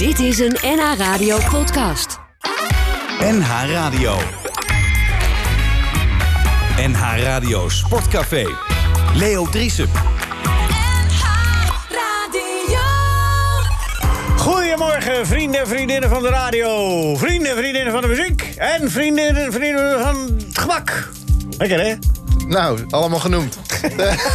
Dit is een NH Radio podcast. NH Radio. NH Radio Sportcafé. Leo Driesen. Goedemorgen, vrienden en vriendinnen van de radio. Vrienden en vriendinnen van de muziek. En vrienden en vriendinnen van het gebak. Lekker, hè? Nou, allemaal genoemd.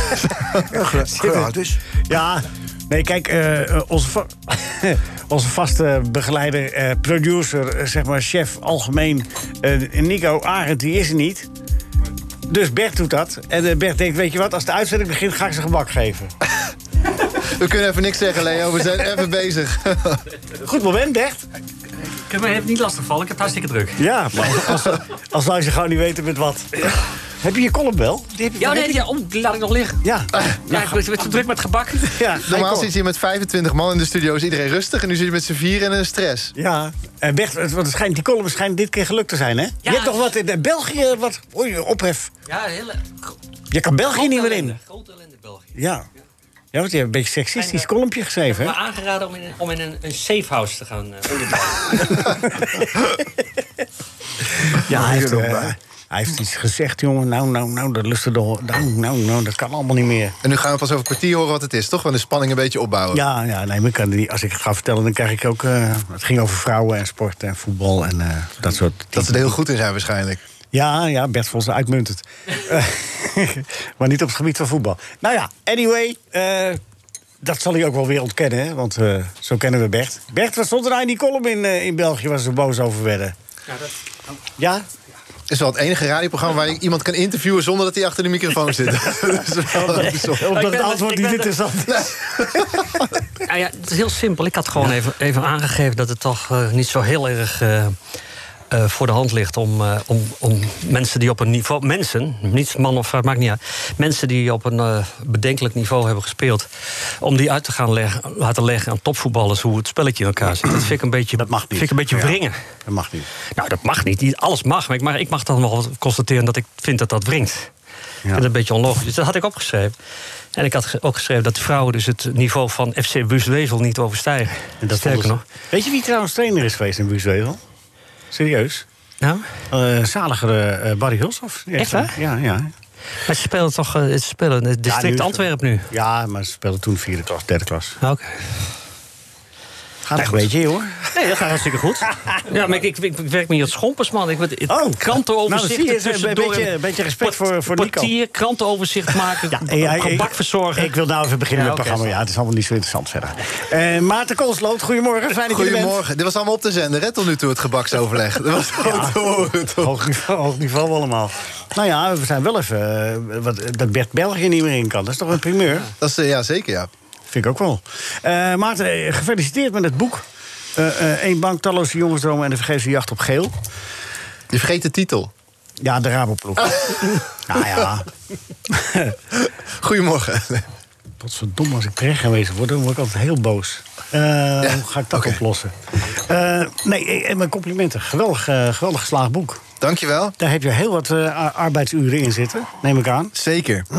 Gratis. Ja, nee, kijk, eh, onze, onze vaste begeleider, eh, producer, eh, zeg maar chef algemeen, eh, Nico Arend, die is er niet. Dus Bert doet dat. En Bert denkt, weet je wat, als de uitzending begint, ga ik ze gebak geven. We kunnen even niks zeggen, Leo. We zijn even bezig. Goed moment, Bert. Ik heb me niet lastig vallen, ik heb hartstikke druk. Ja, maar als, als zou je gewoon niet weten met wat. Heb je je column wel? Die heb je, Ja, heb nee, je- ja, oh, die laat ik nog liggen. Ja, Ja, ik ben te druk met gebak. ja, Normaal zit je met 25 man in de studio, is iedereen rustig. En nu zit je met z'n vier en een stress. Ja, en Bert, want schijnt, die column schijnt dit keer gelukt te zijn, hè? Je hebt toch wat in België, wat oei, ophef. Ja, hele... Je kan België niet meer in. Grote ellende België. Ja. Ja, want je hebt een beetje seksistisch columnje geschreven, Me hè? aangeraden om in, om in een, een safe house te gaan eh. Ja, hij heeft, bij. Hij heeft iets gezegd, jongen. Nou, nou, nou, dat lustte door. Nou, nou, nou, dat kan allemaal niet meer. En nu gaan we pas over een kwartier horen wat het is, toch? Want de spanning een beetje opbouwen. Ja, ja nee, maar ik kan die, als ik het ga vertellen, dan krijg ik ook... eh, het ging over vrouwen en sport en voetbal en eh, dat soort... Dat ze er heel goed in zijn waarschijnlijk. Ja, ja, Bert vond ze uitmuntend. Maar niet op het gebied van voetbal. Nou ja, anyway, eh, dat zal hij ook wel weer ontkennen, hè? want eh, zo kennen we Bert. Bert, wat stond er nou in die column in, in België waar ze zo boos over werden? Ja? Is wel het enige radioprogramma waar je iemand kan interviewen zonder dat hij achter de microfoon zit. dat is wel. Omdat het antwoord niet het- interessant is. Nou ja, het is heel simpel. Ik had gewoon even, even aangegeven dat het toch eh, niet zo heel erg eh, eh, voor de hand ligt om, eh, om, om mensen die op een niveau. Mensen, niet man of vrouw, maakt niet uit. Mensen die op een eh, bedenkelijk niveau hebben gespeeld. om die uit te gaan leggen, laten leggen aan topvoetballers hoe het spelletje in elkaar zit. Dat vind ik een beetje, Dat mag niet. Vind ik een beetje Ja. wringen. Dat mag niet. Nou, dat mag niet. Alles mag. Maar ik mag, ik mag dan wel constateren dat ik vind dat dat wringt. Vind dat een beetje onlogisch. Dus dat had ik opgeschreven. En ik had ook geschreven dat de vrouwen dus het niveau van FC Buswezel niet overstijgen. En dat Sterker nog. Weet je wie trouwens trainer is geweest in Buuswevel? Serieus? Ja? Eh zaligere eh, Barry Hulshoff. Echt waar? Ja, ja. Maar ze spelen toch eh, ze spelen in het district Antwerpen nu. Ja, maar ze speelden toen vierde klas, derde klas. Oké. Gaat een beetje, hoor. Nee, dat gaat hartstikke goed. Ja, maar ik, ik, ik werk met Jot Schompers, man. Ik, het Oh. krantenoverzichten Nou, een beetje- een beetje respect voor- voor Nico. Kwartier, krantenoverzicht maken, Ja, gebak verzorgen. Ik wil nou even beginnen Ja, met het programma. Ja, het is allemaal niet zo interessant verder. Eh, Maarten Koolsloot, goedemorgen. Fijn dat. Goedemorgen. Dit was allemaal op de zender, hè, tot nu toe, het gebaksoverleg. Dat was gewoon te toch? Hoog niveau, hoog niveau allemaal. Nou ja, we zijn wel even... eh, wat, dat Bert België niet meer in kan. Dat is toch een primeur? Dat is, eh, ja, zeker, ja. Vind ik ook wel. Eh, Maarten, eh, gefeliciteerd met het boek. Eén bank, talloze jongensdromen en de vergeefse jacht op geel. Je vergeet de titel. Ja, de Raboploeg. nou ja, Goedemorgen. Potverdomme, als ik terecht gewezen word, dan word ik altijd heel boos. Eh, hoe ga ik dat oplossen? Eh, nee, eh, mijn complimenten. Geweldig, eh, geweldig geslaagd boek. Dankjewel. Daar heb je heel wat eh, ar- arbeidsuren in zitten, neem ik aan. Zeker.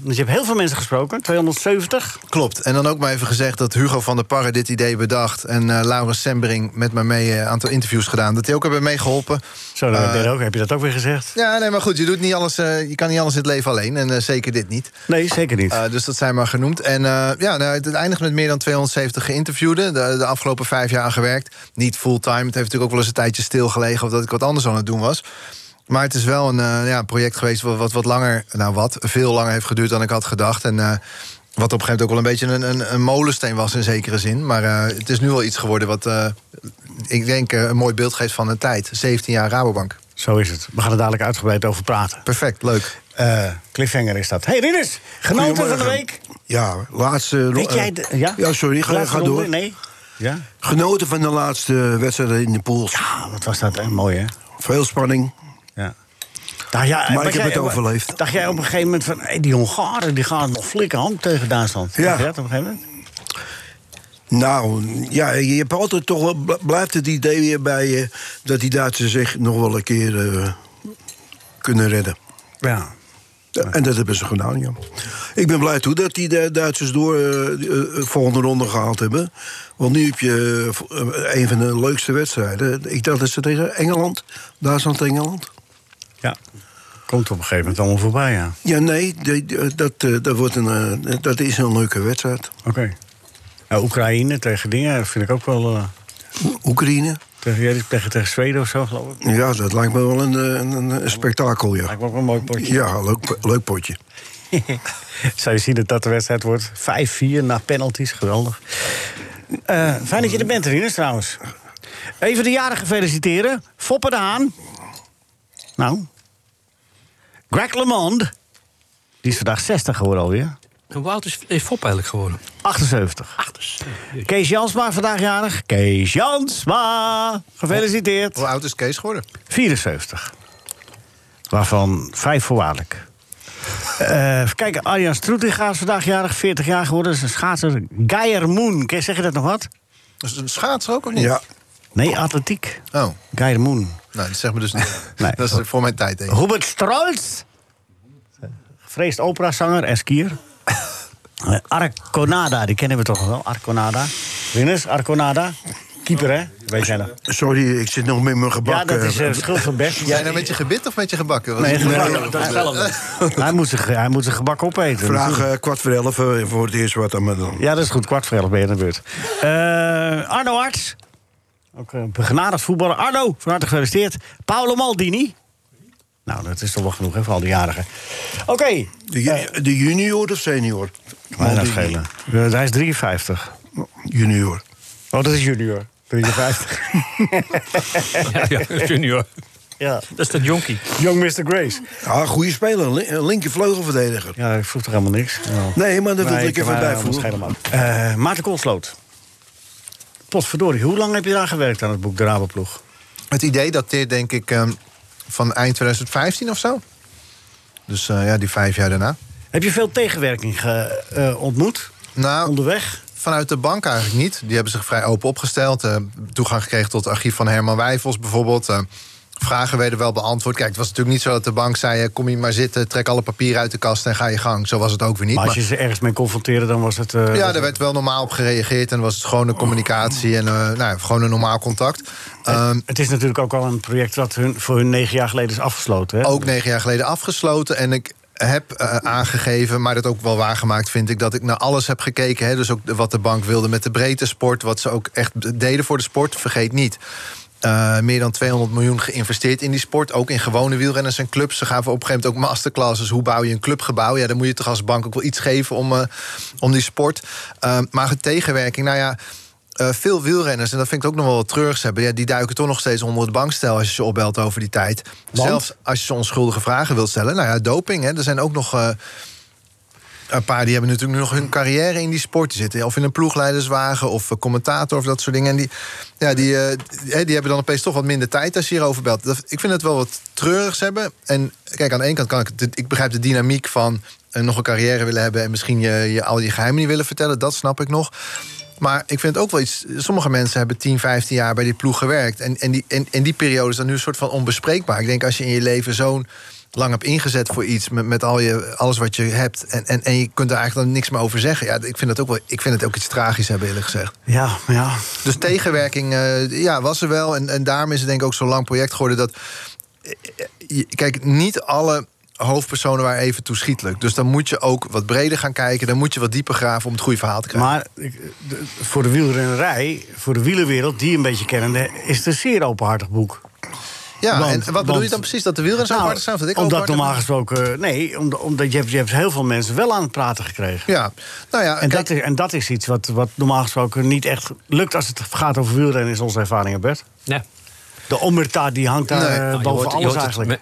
Dus je hebt heel veel mensen gesproken, 270. Klopt. En dan ook maar even gezegd dat Hugo van der Parre dit idee bedacht. En eh Laurens Sembering met mij mee eh, een aantal interviews gedaan. Dat die ook hebben meegeholpen. Zo, dan heb, je dat ook, heb je dat ook weer gezegd? Ja, nee, maar goed, je, doet niet alles, je kan niet alles in het leven alleen. En zeker dit niet. Nee, zeker niet. Dus dat zijn maar genoemd. En ja, nou, het eindigt met meer dan 270 geïnterviewden. De, de afgelopen vijf jaar gewerkt. Niet fulltime. Het heeft natuurlijk ook wel eens een tijdje stilgelegen... of dat ik wat anders aan het doen was. Maar het is wel een eh, ja, project geweest wat, wat wat langer... nou wat, veel langer heeft geduurd dan ik had gedacht. En eh, wat op een gegeven moment ook wel een beetje een, een, een molensteen was in zekere zin. Maar eh, het is nu wel iets geworden wat... eh, ik denk een mooi beeld geeft van de tijd. 17 jaar Rabobank. Zo is het. We gaan er dadelijk uitgebreid over praten. Perfect, leuk. Eh, cliffhanger is dat. hey, Rinus, genoten van de week? Ja, laatste... Weet jij... De, ja? Ja, sorry, ga, ga ronde? door. Nee? Ja? Genoten van de laatste wedstrijd in de pools. Ah, wat was dat, hè? Mooi, hè? Veel spanning. Ja. Dacht jij, Maar ik heb jij- het overleefd. Dacht jij op een gegeven moment van... Hey, die Hongaren die gaan nog flikken hand tegen Duitsland? Ja. Dacht je dat op een gegeven moment? Nou, ja, je hebt altijd toch wel... bl- blijft het idee weer bij je... dat die Duitsers zich nog wel een keer eh, kunnen redden. Ja. En dat hebben ze gedaan, ja. Ik ben blij toe dat die de Duitsers door eh, de volgende ronde gehaald hebben. Want nu heb je eh, een van de leukste wedstrijden. Ik dacht dat ze tegen Engeland, Duitsland-Engeland. Ja. Komt op een gegeven moment allemaal voorbij, ja. Ja, nee, dat, eh, dat, wordt een, eh, dat is een leuke wedstrijd. Oké. Nou, Oekraïne tegen dingen vind ik ook wel... eh, Oekraïne, tegen, tegen, tegen Zweden of zo, geloof ik. ja, dat lijkt me wel een, eh, een, een spektakel, ja. Lijkt me ook wel een mooi potje. Ja, leuk, leuk potje. Zou je zien dat dat de wedstrijd wordt? 5-4 na penalties, geweldig. Eh, fijn dat je er bent, Rinus, trouwens. Even de jarigen feliciteren. Foppe de Haan. Nou. Greg LeMond. Die is vandaag 60 geworden alweer. En hoe oud is, is Fop eigenlijk geworden? 78. Ach, Kees Jansma vandaag jarig. Kees Jansma. Gefeliciteerd. Hoe oud is Kees geworden? 74. Waarvan vijf voorwaardelijk. Eh even kijken, Arjan Stroetinga is vandaag jarig, 40 jaar geworden. Dat is een schaatser. Geir Moon, zeg je dat nog wat? Is het een schaatser ook of niet? Ja, Nee, atletiek. Oh, Geir Moon. nou, dat zegt me dus niet. Nee. Dat is voor mijn tijd, denk ik. Hubert Strolz. Gevreesd operazanger en skier. Eh, Arconada, die kennen we toch wel? Arconada. Rinus, Arconada. Keeper, hè? Weet jij dat? sorry, ik zit nog met mijn gebak. Ja, dat is eh, eh, schuld van Bert. Jij nou met je gebit of met je gebakken? Was Nee, gebak. dat is wel hij, moet zijn, hij moet zijn gebak opeten. Vraag eh, kwart voor elf eh, voor het eerst wat aan me dan. Ja, dat is goed. Kwart voor elf ben je aan de beurt. Eh, Arno Arts. Ook een begenadigd voetballer. Arno, van harte gefeliciteerd. Paolo Maldini. Nou, dat is toch wel genoeg, hè, voor al die jarigen. Oké. De, de junior of senior? Dat schelen. Eh, hij is 53. Junior. Oh, dat is junior. 53. ja, ja, junior. ja. Dat is dat jonkie. Young Mr. Grace. Ja, goede speler. een linker vleugelverdediger. Ja, ik vroeg toch helemaal niks. Ja. Nee, maar dat wil Nee, ik even eh, bijvoegen. helemaal. Eh, Maarten Koolsloot. Potverdorie, hoe lang heb je daar gewerkt aan het boek De Rabenploeg? Het idee dateert denk ik ehm, van eind 2015 of zo. Dus eh, ja, die vijf jaar daarna. Heb je veel tegenwerking ge- eh, ontmoet Nou, onderweg? vanuit de bank eigenlijk niet. Die hebben zich vrij open opgesteld. eh, toegang gekregen tot het archief van Herman Wijfels bijvoorbeeld. Eh, vragen werden wel beantwoord. Kijk, het was natuurlijk niet zo dat de bank zei... kom hier maar zitten, trek alle papieren uit de kast en ga je gang. Zo was het ook weer niet. Maar als je ze ergens mee confronteerde, dan was het... ja, daar werd wel normaal op gereageerd. En was het gewoon een communicatie en eh, nou, gewoon een normaal contact. Ehm, Het is natuurlijk ook al een project dat hun, voor hun negen jaar geleden is afgesloten. Hè? ook negen jaar geleden afgesloten. En ik heb eh, aangegeven, maar dat ook wel waargemaakt vind ik... dat ik naar alles heb gekeken. Hè, dus ook wat de bank wilde met de breedte sport... wat ze ook echt deden voor de sport, vergeet niet. Eh, meer dan 200 miljoen geïnvesteerd in die sport. Ook in gewone wielrenners en clubs. Ze gaven op een gegeven moment ook masterclasses. Hoe bouw je een clubgebouw? Ja, dan moet je toch als bank ook wel iets geven om, eh, om die sport. Maar de tegenwerking, nou ja... eh, veel wielrenners, en dat vind ik ook nog wel wat treurigs hebben... Ja, die duiken toch nog steeds onder het bankstel als je ze opbelt over die tijd. Want? Zelfs als je ze onschuldige vragen wilt stellen. Nou ja, doping, hè, er zijn ook nog... eh, een paar die hebben natuurlijk nu nog hun carrière in die sport. Zitten of in een ploegleiderswagen of eh, commentator of dat soort dingen. En die, ja, die, die, die hebben dan opeens toch wat minder tijd als je hierover belt. Dat, ik vind het wel wat treurigs hebben. En kijk, aan de ene kant kan ik... Ik begrijp de dynamiek van nog een carrière willen hebben... en misschien je, je, al je geheimen niet willen vertellen. Dat snap ik nog. Maar ik vind het ook wel iets... Sommige mensen hebben 10, 15 jaar bij die ploeg gewerkt. En, en, die, en, en die periode is dan nu een soort van onbespreekbaar. Ik denk als je in je leven zo'n lang hebt ingezet voor iets... met, met al je, alles wat je hebt... En, en, en je kunt er eigenlijk dan niks meer over zeggen. Ja, ik vind het ook wel... Ik vind het ook iets tragisch hebben, eerlijk gezegd. Ja, ja. Dus tegenwerking eh, ja, was er wel. En, en daarom is het denk ik ook zo'n lang project geworden... dat eh, je- kijk, niet alle hoofdpersonen waren even toeschietelijk. Dus dan moet je ook wat breder gaan kijken. Dan moet je wat dieper graven om het goede verhaal te krijgen. Maar voor de wielrennerij, voor de wielerwereld, die een beetje kennende, is het een zeer openhartig boek. ja, want- en wat bedoel want- je dan precies? Dat de wielrenners Nou, openhartig zijn? Dat ik omdat openhartig normaal gesproken. Nee, omdat, je, hebt, je hebt heel veel mensen wel aan het praten gekregen. Ja, nou ja, En, kijk, dat is, en dat is iets wat, wat normaal gesproken niet echt lukt als het gaat over wielrennen, is onze ervaring, Bert. Ja. De omerta die hangt daar Nee. eh, Nou, je boven hoort- je alles eigenlijk.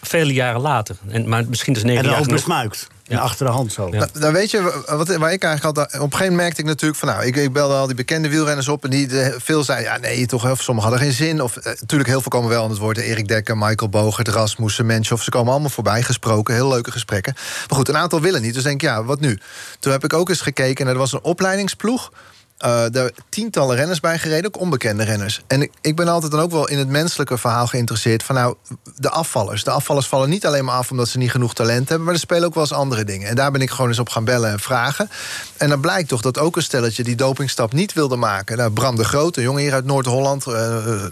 Vele jaren later. En, maar misschien is negen En jaar dan ook besmuikt. En Ja. achter de hand zo. Ja. Nou, nou weet je, wat, waar ik eigenlijk altijd... Op een gegeven moment merkte ik natuurlijk van... nou, ik, ik belde al die bekende wielrenners op... en die eh, veel zeiden, ja nee, toch, of sommigen hadden geen zin. Of eh, natuurlijk heel veel komen wel aan het woord. Erik Dekker, Michael Bogert, Rasmussen, Menschhoff... ze komen allemaal voorbij, gesproken, heel leuke gesprekken. Maar goed, een aantal willen niet, dus denk ik, ja, wat nu? Toen heb ik ook eens gekeken en er was een opleidingsploeg... eh daar tientallen renners bij gereden, ook onbekende renners. En ik, ik ben altijd dan ook wel in het menselijke verhaal geïnteresseerd. Van nou, de afvallers. De afvallers vallen niet alleen maar af omdat ze niet genoeg talent hebben, maar er spelen ook wel eens andere dingen. En daar ben ik gewoon eens op gaan bellen en vragen. En dan blijkt toch dat ook een stelletje die dopingstap niet wilde maken. Nou, Bram de Groot, een jongen hier uit Noord-Holland. eh, eh,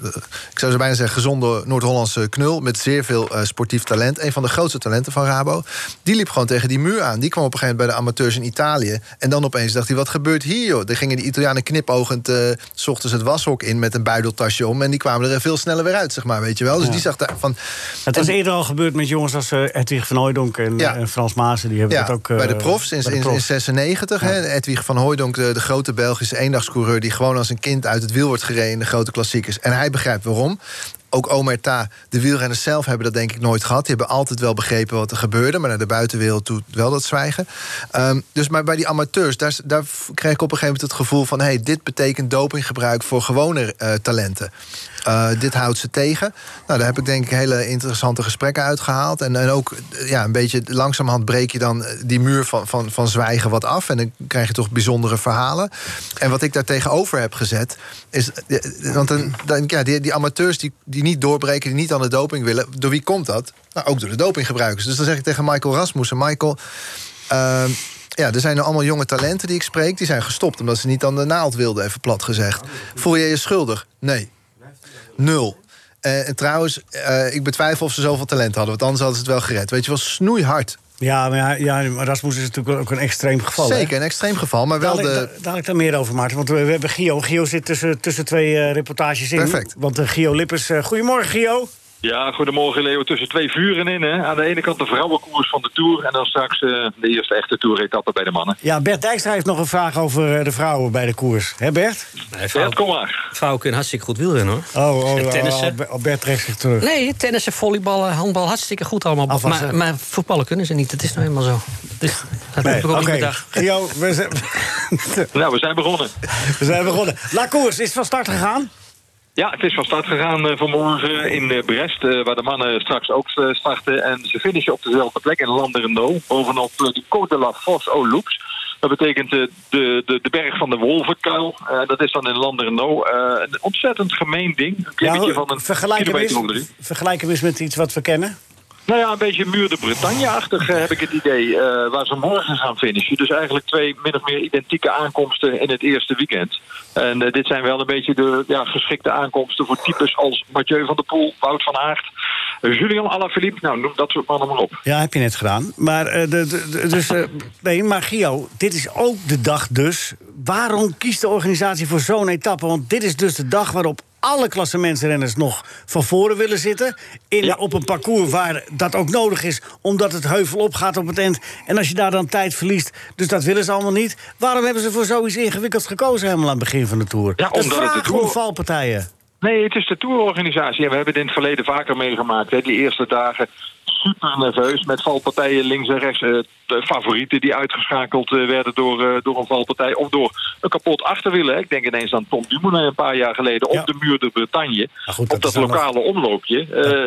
ik zou ze bijna zeggen gezonde Noord-Hollandse knul met zeer veel sportief talent. Een van de grootste talenten van Rabo. Die liep gewoon tegen die muur aan. Die kwam op een gegeven moment bij de amateurs in Italië. En dan opeens dacht hij, wat gebeurt hier joh? Er gingen die Italianen knipogend eh, s ochtends het washok in met een buideltasje om. En die kwamen er veel sneller weer uit, zeg maar, weet je wel. Dus die zag daar van... Het is en- eerder al gebeurd met jongens als uh, Edwig van Hooijdonk en, Ja. en Frans Maassen. Die hebben dat ook... eh, bij de profs in, bij de in, in profs. 96. Hè, Edwig van Hooijdonk, de, de grote Belgische eendagscoureur... die gewoon als een kind uit het wiel wordt gereden in de grote klassiekers. En hij begrijpt waarom. Ook Omerta, de wielrenners zelf hebben dat denk ik nooit gehad. Die hebben altijd wel begrepen wat er gebeurde... maar naar de buitenwereld toe wel dat zwijgen. Ehm, dus maar bij die amateurs, daar, daar kreeg ik op een gegeven moment het gevoel van... hey, dit betekent dopinggebruik voor gewone eh, talenten. Eh, dit houdt ze tegen. Nou, daar heb ik denk ik hele interessante gesprekken uitgehaald. En, en ook eh, ja, een beetje langzamerhand breek je dan eh, die muur van, van, van zwijgen wat af. En dan krijg je toch bijzondere verhalen. En wat ik daar tegenover heb gezet, is. Want dan, ja, die, die amateurs die, die niet doorbreken, die niet aan de doping willen, door wie komt dat? Nou, ook door de dopinggebruikers. Dus dan zeg ik tegen Michael Rasmussen: Michael. ehm, ja, er zijn allemaal jonge talenten die ik spreek. Die zijn gestopt omdat ze niet aan de naald wilden, even plat gezegd. Voel je je schuldig? Nee. Nul. Eh, en trouwens, eh, ik betwijfel of ze zoveel talent hadden. Want anders hadden ze het wel gered. Weet je wel, snoeihard. Ja, maar ja, ja, maar Rasmus is natuurlijk ook een extreem geval. hè? Zeker, een extreem geval. Maar wel Dadelijk, de... dadelijk daar meer over, Maarten. Want we, we hebben Gio. Gio zit tussen, tussen twee eh, reportages in. Perfect. Want eh, Gio Lippers... goedemorgen, Gio. Ja, goedemorgen Leo. Tussen twee vuren in. Hè. Aan de ene kant de vrouwenkoers van de Tour... en dan straks eh, de eerste echte Tour-etappe bij de mannen. Ja, Bert Dijkstra heeft nog een vraag over eh, de vrouwen bij de koers. Hè, Bert? Nee, Bert, vrouwen, kom maar. vrouwen kunnen hartstikke goed wielrennen, hoor. Oh, oh, En oh, tennissen? oh, Bert trekt zich terug. Nee, tennissen, volleyballen, handbal, hartstikke goed allemaal. Afwassen. Maar, maar voetballen kunnen ze niet. Dat is nou eenmaal zo. Dus, dat heb ik ook Oké, niet. Gio, we zijn, Nou, we zijn begonnen. we zijn begonnen. La Koers is van start gegaan. Ja, het is van start gegaan eh, vanmorgen in eh, Brest... eh, waar de mannen straks ook starten. En ze finishen op dezelfde plek in Landerneau... bovenop de Côte de la Fosse aux Loups. Dat betekent de, de, de berg van de Wolvenkuil. Dat is dan in Landerneau. Eh een ontzettend gemeen ding. Een klimmetje Ja, van een vergelijk hem kilometer of eens, vergelijk hem eens met iets wat we kennen. Nou ja, een beetje Muur de Bretagne-achtig eh, heb ik het idee. eh, waar ze morgen gaan finishen. Dus eigenlijk twee min of meer identieke aankomsten in het eerste weekend. En eh, dit zijn wel een beetje de ja, geschikte aankomsten voor types als Mathieu van der Poel, Wout van Aert, Julian Alaphilippe. Nou, noem dat soort mannen maar op. Ja, heb je net gedaan. Maar, eh, de, dus, nee, maar Gio, dit is ook de dag dus. Waarom kiest de organisatie voor zo'n etappe? Want dit is dus de dag waarop alle klassementsrenners nog van voren willen zitten. In, Ja. Op een parcours waar dat ook nodig is, omdat het heuvel opgaat op het eind. En als je daar dan tijd verliest, dus dat willen ze allemaal niet. Waarom hebben ze voor zoiets ingewikkelds gekozen helemaal aan het begin van de Tour? Ja, omdat het om Tour- valpartijen. Nee, het is de tourorganisatie. En we hebben het in het verleden vaker meegemaakt. Hè. Die eerste dagen super nerveus met valpartijen links en rechts. eh, de favorieten die uitgeschakeld eh, werden door, eh, door een valpartij. Of door een kapot achterwiel. hè. Ik denk ineens aan Tom Dumoulin een paar jaar geleden Ja. op de muur de Bretagne. Maar goed, dat op dat lokale omloopje.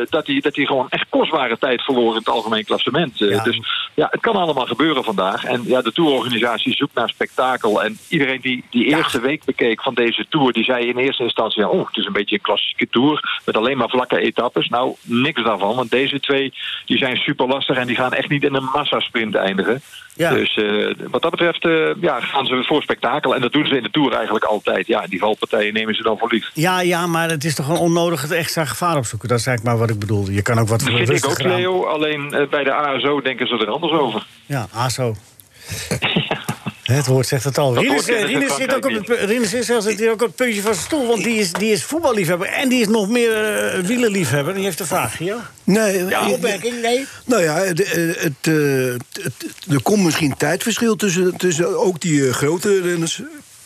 dat hij dat hij gewoon echt kostbare tijd verloor in het algemeen klassement. Ja. Dus ja, het kan allemaal gebeuren vandaag. En ja, de tourorganisatie zoekt naar spektakel. En iedereen die die eerste week bekeek van deze tour... die zei in eerste instantie... oh, het is een beetje een klassieke tour... met alleen maar vlakke etappes. Nou, niks daarvan. Want deze twee die zijn super lastig... en die gaan echt niet in een massasprint eindigen. Ja. Dus eh, wat dat betreft eh, ja, gaan ze voor spektakel. En dat doen ze in de tour eigenlijk altijd. Ja, die valpartijen nemen ze dan voor lief. Ja, ja, maar het is toch gewoon onnodig het extra gevaar opzoeken. Dat is eigenlijk maar wat ik bedoel. Je kan ook wat Dat vind ik ook. Leo. Alleen eh, bij de ASO denken ze er anders over. Ja, ASO. Het woord zegt het al. Rinus, eh, Rinus zit ook op het, Rinus is zelfs ook op het puntje van zijn stoel. Want die is, die is voetballiefhebber. En die is nog meer eh wielenliefhebber. Die heeft een vraag, ja? Nee, Ja, eh, opmerking? Nee? Nou ja, het, het, het, eh, het- er komt misschien tijdverschil tussen, tussen ook die grote renners.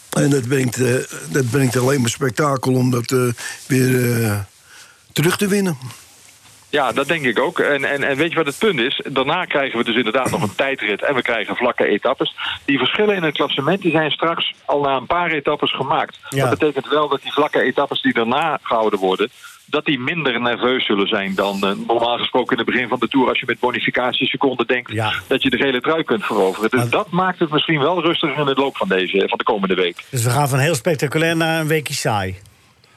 En dat brengt, eh, dat brengt alleen maar spektakel om dat eh, weer eh, terug te winnen. Ja, dat denk ik ook. En, en, en weet je wat het punt is? Daarna krijgen we dus inderdaad nog een tijdrit en we krijgen vlakke etappes. Die verschillen in het klassement die zijn straks al na een paar etappes gemaakt. Ja. Dat betekent wel dat die vlakke etappes die daarna gehouden worden... dat die minder nerveus zullen zijn dan eh, normaal gesproken in het begin van de Tour... als je met bonificatieseconden denkt Ja. dat je de gele trui kunt veroveren. Dus dat maakt het misschien wel rustiger in het loop van, deze, van de komende week. Dus we gaan van heel spectaculair naar een weekje saai.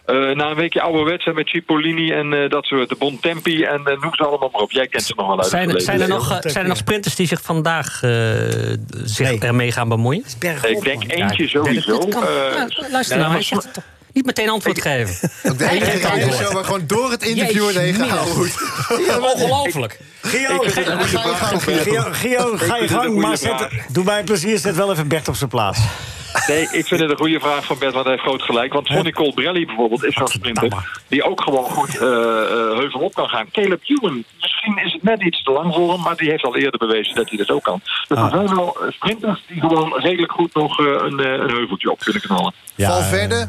Eh, na een weekje ouderwets met Cipollini en eh, dat soort de Bontempi en eh, noem ze allemaal maar op. Jij kent ze nog wel uit Zijn, het er- zijn, er nog, zijn er nog sprinters die zich vandaag eh, zich Nee. ermee gaan bemoeien? Ik denk eentje sowieso. Eh, Nou, luister nou, maar- hij zegt het toch. Niet meteen antwoord geven. Ook de enige antwoord. waar gewoon door het interview heen gehouden wordt. Ongelooflijk. Een ga- je gang, maar doe mij een plezier, zet wel even Bert op zijn plaats. Nee, ik vind het een goede vraag van Bert, want hij heeft groot gelijk. Want Sonny Colbrelli bijvoorbeeld is zo'n sprinter... die ook gewoon goed eh eh, heuvel op kan gaan. Caleb Ewan, misschien is het net iets te lang voor hem... maar die heeft al eerder bewezen dat hij dat ook kan. Dus er zijn wel eh, sprinters die gewoon redelijk goed nog een, eh, een heuveltje op kunnen knallen. Valverde,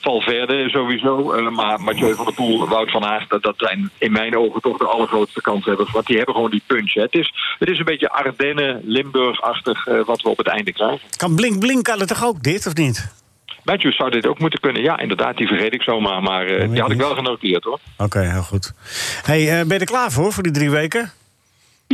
Valverde sowieso, eh, maar Mathieu van der Poel, Wout van Aert... Dat, dat zijn in mijn ogen toch de allergrootste kanshebbers. Want die hebben gewoon die punch. Hè. Het, is, het is een beetje Ardennen, Limburg-achtig eh, wat we op het einde krijgen. Kan Blink Blink kan het toch ook, dit, of niet? Matthews zou dit ook moeten kunnen. Ja, inderdaad, die vergeet ik zomaar. Maar eh, die had ik wel genoteerd hoor. Oké, heel goed. hey, ben je er klaar voor, voor die drie weken?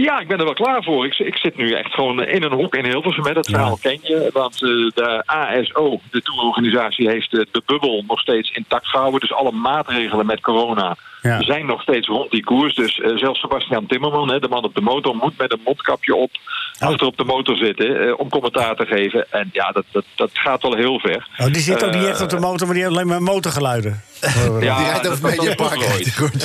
Ja, ik ben er wel klaar voor. Ik, ik zit nu echt gewoon in een hok in Hilversum. Hè. Dat verhaal ken je. Want eh, de ASO, de tourorganisatie, heeft eh, de bubbel nog steeds intact gehouden. Dus alle maatregelen met corona Ja. zijn nog steeds rond die koers. Dus eh, zelfs Sebastian Timmerman, hè, de man op de motor, moet met een mondkapje op Oh. achter op de motor zitten eh, om commentaar te geven. En ja, dat, dat, dat gaat wel heel ver. Oh, die zit ook niet Eh, echt op de motor, maar die heeft alleen maar motorgeluiden. Ja, die rijdt was het Mediapark.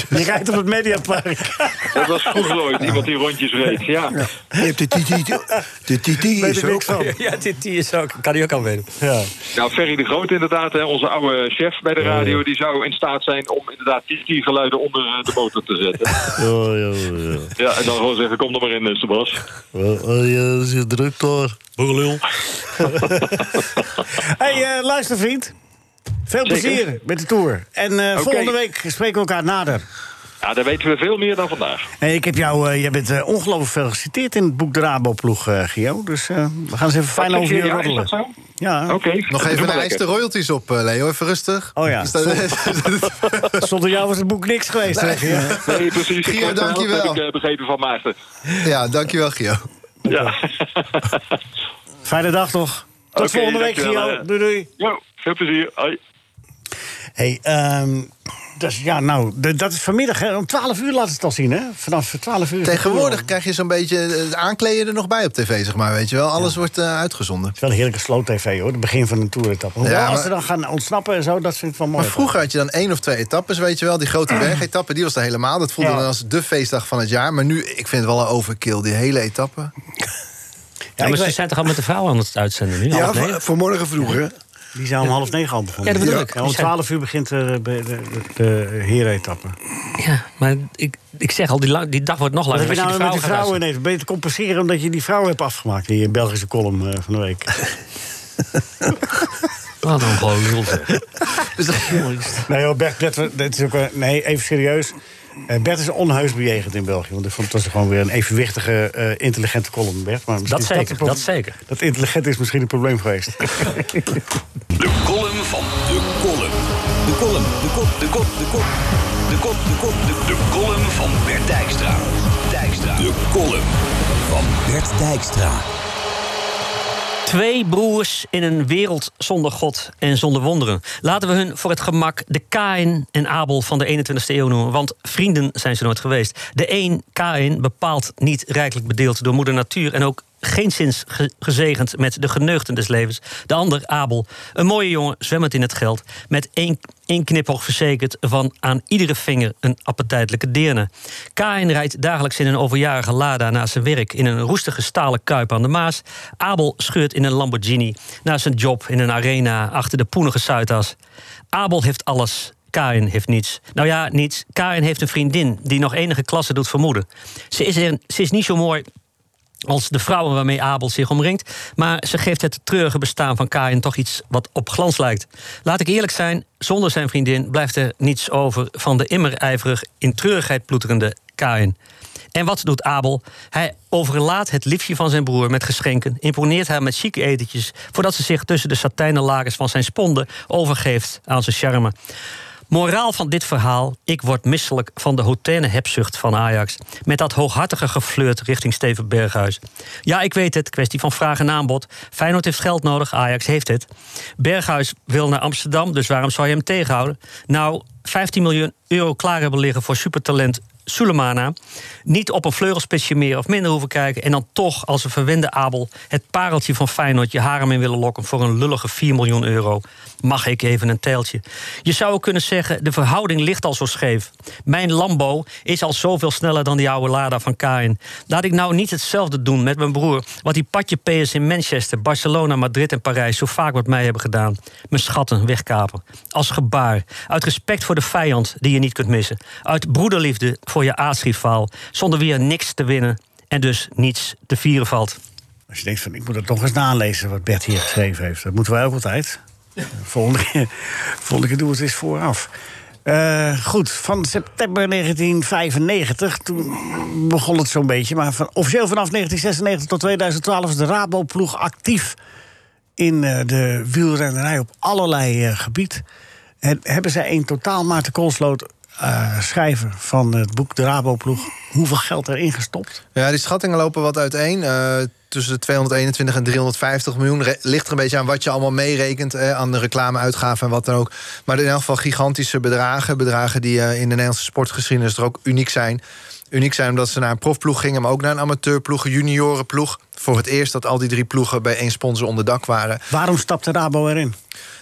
die rijdt op het Mediapark. Dat was vroeger ooit iemand die rondjes reed. Ja. Je hebt de TT. Is ook. van. Ja, dit die is ook, kan hij ook aan weten. Ja. Nou, Ferry de Groot inderdaad, hè, onze oude chef bij de radio... die zou in staat zijn om inderdaad die onder eh, de motor te zetten. Ja, ja. Ja, en dan gewoon zeggen, kom er maar in, eh, Sebas. Oh, ja, dat is je druk daar. Bogelul. hey, eh, luister vriend. Veel Zeker. plezier met de tour. En eh, volgende week spreken we elkaar nader. Ja, dan weten we veel meer dan vandaag. Hey, ik heb jou, eh, jij bent eh, ongelooflijk veel geciteerd in het boek De Rabo-ploeg, eh, Gio. Dus eh, we gaan eens even fijn over je? Ja, roddelen. dat? Ja, Oké. Nog even de lekker. royalties op, eh, Leo. Even rustig. Oh ja. Dat- zonder jou was het boek niks geweest. Gio? Nee, precies. Gio, Ik dankjewel. heb ik eh, begrepen van Maarten. ja, dankjewel, Gio. Ja. Fijne dag nog. Tot volgende week, Gio. Doei, doei. Jo, veel plezier. Hoi. Hey, ehm, dus, ja, nou, dat is vanmiddag. Hè. Om 12 uur laat het al zien, hè? Vanaf 12 uur. het Tegenwoordig Het krijg je zo'n beetje het aankleden er nog bij op tv, zeg maar. Weet je wel, alles wordt eh, uitgezonden. is wel een heerlijke slow-tv, hoor. Het begin van een toeretappe. Hoewel, Ja, als ze dan gaan ontsnappen en zo, dat vind ik wel mooi. Maar vroeger had je dan één of twee etappes, weet je wel. Die grote bergetappe, die was er helemaal. Dat voelde Ja. dan als de feestdag van het jaar. Maar nu, ik vind het wel een overkill, die hele etappe. Ja, maar ze weet- zijn toch al met de vrouwen aan het uitzenden nu? Ja, Half negen? Die zijn om half negen al begonnen. Ja, dat bedoel ik. om 12 uur begint de, de, de, herenetappe. Ja, maar ik, ik zeg al, die, die dag wordt nog Wat langer. heb je nou die met die vrouwen ineens? Ben je te compenseren omdat je die vrouwen hebt afgemaakt... in je Belgische column eh, van de week? Wat een gelul, zeg. nee, joh, Bert, Bert, dit is ook, eh, nee, even serieus. Eh, Bert is onheus bejegend in België. Want ik vond het was gewoon weer een evenwichtige, eh, intelligente column, Bert. Maar Dat is zeker, pro- dat zeker. Dat intelligent is misschien een probleem geweest. De column van de column. De column, de kop, de kop, de kop. De kop, de kop, de De column van Bert Dijkstra. Dijkstra. De column van Bert Dijkstra. Twee broers in een wereld zonder God en zonder wonderen. Laten we hun voor het gemak de Kain en Abel van de 21ste eeuw noemen. Want vrienden zijn ze nooit geweest. De een, Kain, bepaald niet rijkelijk bedeeld door moeder natuur... en ook geenszins ge- gezegend met de geneugten des levens. De ander, Abel, een mooie jongen, zwemmend in het geld... met één, één verzekerd van aan iedere vinger een appetijtelijke deerne. Kain rijdt dagelijks in een overjarige Lada naar zijn werk... in een roestige stalen kuip aan de Maas. Abel scheurt in een Lamborghini naar zijn job in een arena... achter de poenige Zuidas. Abel heeft alles, Kain heeft niets. Nou ja, niets. Kain heeft een vriendin die nog enige klasse doet vermoeden. Ze is, er, ze is niet zo mooi als de vrouwen waarmee Abel zich omringt. Maar ze geeft het treurige bestaan van Kain toch iets wat op glans lijkt. Laat ik eerlijk zijn, zonder zijn vriendin blijft er niets over van de immer ijverig in treurigheid ploeterende Kain. En wat doet Abel? Hij overlaat het liefje van zijn broer met geschenken, imponeert haar met chique etentjes, voordat ze zich tussen de satijnen lagers van zijn sponden overgeeft aan zijn charme. Moraal van dit verhaal: ik word misselijk van de hotene hebzucht van Ajax. Met dat hooghartige geflirt richting Steven Berghuis. Ja, ik weet het, kwestie van vraag en aanbod. Feyenoord heeft geld nodig, Ajax heeft het. Berghuis wil naar Amsterdam, dus waarom zou je hem tegenhouden? Nou, 15 miljoen euro klaar hebben liggen voor supertalent Sulemana niet op een vleugelspitsje meer of minder hoeven kijken. En dan toch als een verwende Abel het pareltje van Feyenoord je harem in willen lokken voor een lullige 4 miljoen euro. Mag ik even een teiltje? Je zou kunnen zeggen, de verhouding ligt al zo scheef. Mijn Lambo is al zoveel sneller dan die oude Lada van Kain. Laat ik nou niet hetzelfde doen met mijn broer. Wat die patje P's in Manchester, Barcelona, Madrid en Parijs zo vaak met mij hebben gedaan. Mijn schatten wegkapen. Als gebaar. Uit respect voor de vijand die je niet kunt missen. Uit broederliefde voor je aasrivaal. Zonder wie er niks te winnen en dus niets te vieren valt. Als je denkt van, ik moet het nog eens nalezen wat Bert hier geschreven heeft. Dat moeten wij ook altijd. Volgende volgende we het eens vooraf. Eh, goed, van september 1995, toen begon het zo'n beetje. Maar van, officieel vanaf 1996 tot 2012 is de Rabo-ploeg actief in eh, de wielrennerij op allerlei eh, gebied. En hebben zij in totaal, Maarten Koolsloot, eh, schrijver van het boek De Rabo-ploeg... hoeveel geld erin gestopt? Ja, die schattingen lopen wat uiteen. Eh, tussen de 221 en 350 miljoen. Re- ligt er een beetje aan wat je allemaal meerekent. eh, aan de reclameuitgaven en wat dan ook. Maar in elk geval gigantische bedragen. Bedragen die eh, in de Nederlandse sportgeschiedenis er ook uniek zijn. Uniek zijn omdat ze naar een profploeg gingen... maar ook naar een amateurploeg, een juniorenploeg. Voor het eerst dat al die drie ploegen bij één sponsor onder dak waren. Waarom stapte Rabo erin?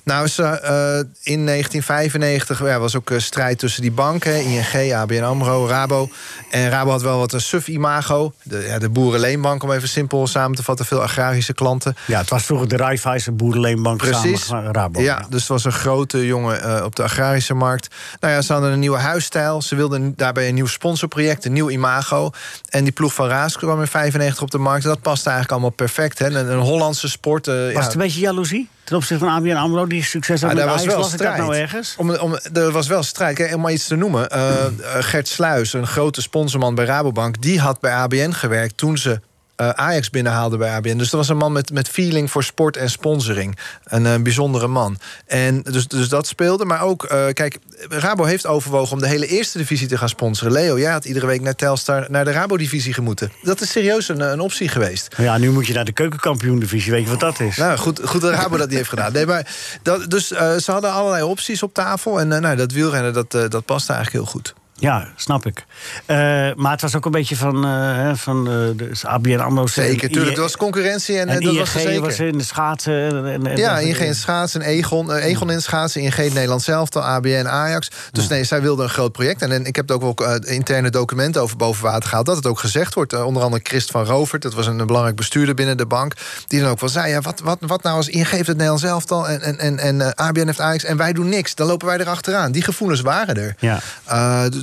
Nou, ze, eh, in 1995 ja, was ook een strijd tussen die banken. ING, ABN AMRO, Rabo. En Rabo had wel wat een suf-imago. De, ja, de boerenleenbank, om even simpel samen te vatten. Veel agrarische klanten. Ja, het was vroeger de Raiffeisen Boerenleenbank Precies. samen Rabo. Ja, dus het was een grote jongen eh, op de agrarische markt. Nou ja, ze hadden een nieuwe huisstijl. Ze wilden daarbij een nieuw sponsorproject, een nieuw imago. En die ploeg van Raas kwam in 95 op de markt. Dat paste eigenlijk allemaal perfect. Hè? Een, een Hollandse sport. eh, Was het een beetje jaloezie ten opzichte van ABN AMRO... die succes had Ja, met daar was Ajax? wel strijd. nou ergens? Om, om, er was wel strijd. Kijk, om maar iets te noemen. eh, Gert Sluis, een grote sponsorman bij Rabobank... die had bij ABN gewerkt toen ze eh, Ajax binnenhaalden bij ABN. Dus dat was een man met, met feeling voor sport en sponsoring. Een eh, bijzondere man. En dus, dus dat speelde. Maar ook, eh, kijk, Rabo heeft overwogen... om de hele eerste divisie te gaan sponsoren. Leo, jij had iedere week naar Telstar naar de Rabo-divisie gemoeten. Dat is serieus een, een optie geweest. Ja, nu moet je naar de keukenkampioen-divisie. Weet je wat dat is? Nou, goed, goed dat Rabo dat niet heeft gedaan. Nee, maar dat, dus ze hadden allerlei opties op tafel. En nou, dat wielrennen, dat, dat paste eigenlijk heel goed. Ja, snap ik. Eh, maar het was ook een beetje van, hè, van eh, de ABN AMRO. Zeker, tuurlijk. Er was concurrentie en, En dat was er zeker. was in de schaatsen. En, ja, ING in schaatsen, Egon, Egon in schaatsen, ING het Nederlands zelf, ABN, Ajax. Dus nee, zij wilden een groot project. En, en ik heb er ook wel interne documenten over boven water gehaald... dat het ook gezegd wordt. Onder andere Christ van Rovert, dat was een, belangrijk bestuurder binnen de bank... die dan ook wel zei, ja, wat, wat, wat nou als ING heeft het Nederlands elftal... en, en, en, en ABN heeft Ajax en wij doen niks. Dan lopen wij erachteraan. Die gevoelens waren er. Ja.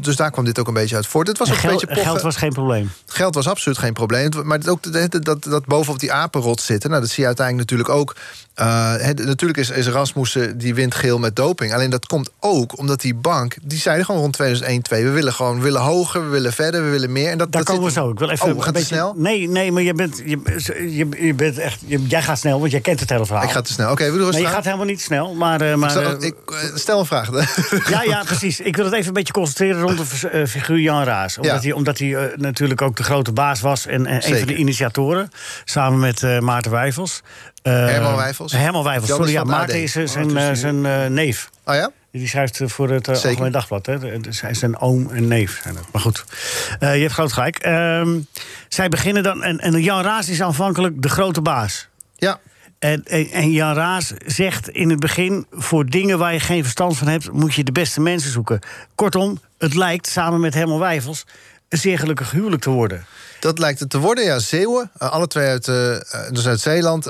Dus- daar kwam dit ook een beetje uit voort. Het was ook een geld, beetje pochen. geld was geen probleem. Geld was absoluut geen probleem. Maar ook dat, dat, dat bovenop die apenrot zitten... Nou, dat zie je uiteindelijk natuurlijk ook... eh, natuurlijk is, is Rasmussen die wint geel met doping. Alleen dat komt ook omdat die bank... die zeiden gewoon rond 2001, 2... we willen gewoon willen hoger, we willen verder, we willen meer. En dat, Daar dat komen we zo. Ik wil even oh, een beetje snel? Nee, nee, maar je bent, je, je, je bent echt. je- jij gaat snel, want jij kent het hele verhaal. Ik ga te snel. Oké, we doen Nee, je gaat helemaal niet snel. Maar, eh, maar eh, ik, eh, stel een vraag. ja, ja, precies. Ik wil het even een beetje concentreren rond de eh, figuur Jan Raas. Omdat Ja. hij, omdat hij eh, natuurlijk ook de grote baas was en, en een van de initiatoren. Samen met eh, Maarten Wijfels. Eh, Herman Wijfels. Herman Wijfels, sorry. Ja, het Maarten is eh, zijn, eh, zijn neef. Oh ja? Die schrijft voor het Zeker. Algemeen Dagblad. Hè. Zijn oom en neef. Zijn dat. Maar goed, je hebt groot gelijk. Ehm, zij beginnen dan... En, en Jan Raas is aanvankelijk de grote baas. Ja. En, en, en Jan Raas zegt in het begin... voor dingen waar je geen verstand van hebt... moet je de beste mensen zoeken. Kortom, het lijkt samen met Herman Wijfels... een zeer gelukkig huwelijk te worden. Dat lijkt het te worden, ja. Zeeuwen, eh, alle twee uit, eh, eh, dus uit Zeeland.